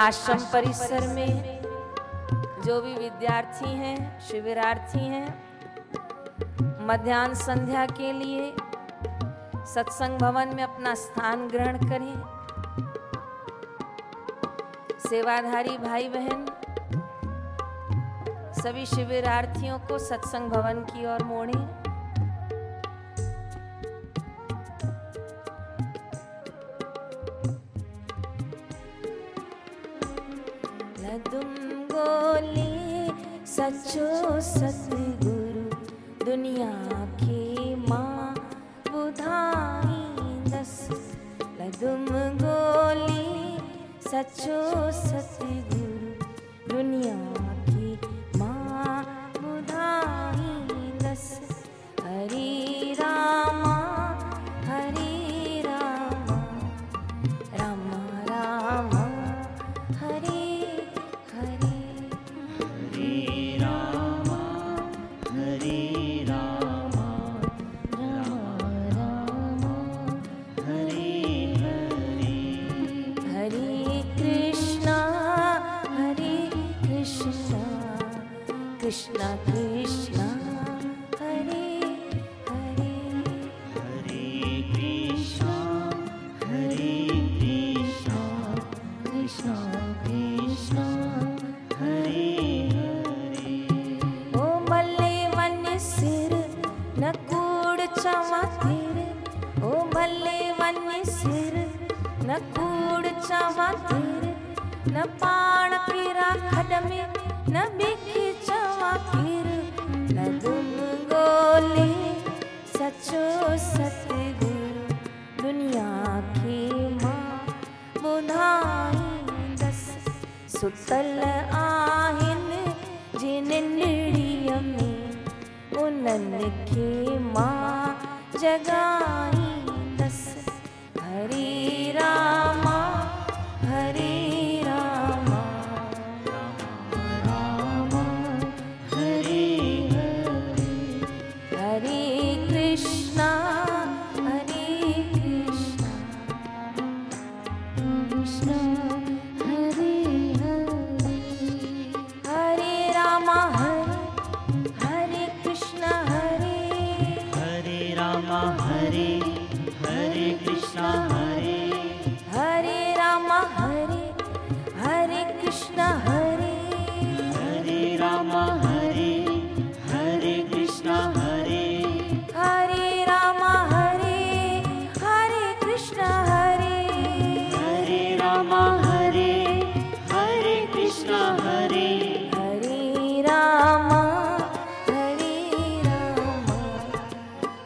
आश्रम परिसर में जो भी विद्यार्थी हैं, शिविरार्थी हैं मध्याह्न संध्या के लिए सत्संग भवन में अपना स्थान ग्रहण करें। सेवाधारी भाई बहन सभी शिविरार्थियों को सत्संग भवन की ओर मोड़े। कूड़ तेरे, न पाण खड में, न न गोले, सचो दुनिया की माँ दस। सुतल में, उन्हनि खे माँ जगाई हरे कृष्णा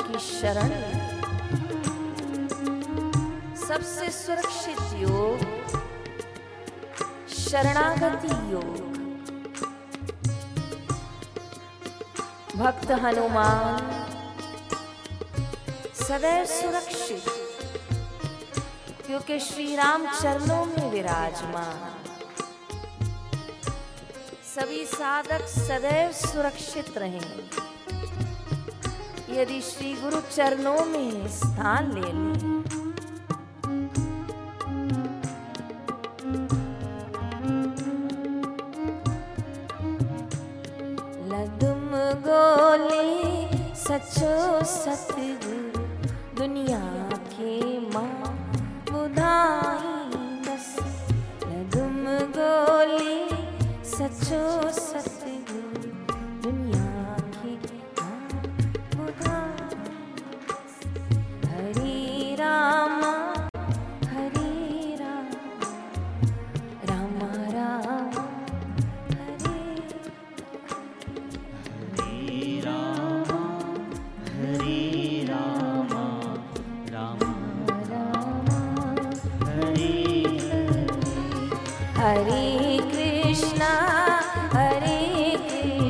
की शरण। सबसे सुरक्षित योग, शरणागति योग। भक्त हनुमान, सदैव सुरक्षित, क्योंकि श्री राम चरणों में विराजमान। सभी साधक सदैव सुरक्षित रहेंगे यदि श्री गुरु चरणों में स्थान ले लें। लदुम गोली सचो सतगुरु।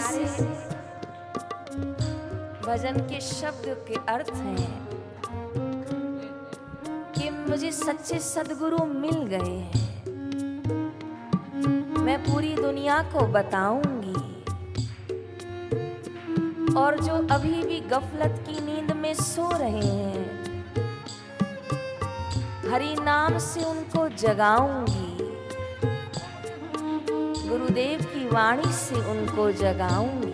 से भजन के शब्द के अर्थ हैं कि मुझे सच्चे सदगुरु मिल गए हैं। मैं पूरी दुनिया को बताऊँगी। और जो अभी भी गफलत की नींद में सो रहे हैं, हरि नाम से उनको जगाऊँगी। गुरुदेव की वाणी से उनको जगाऊँगी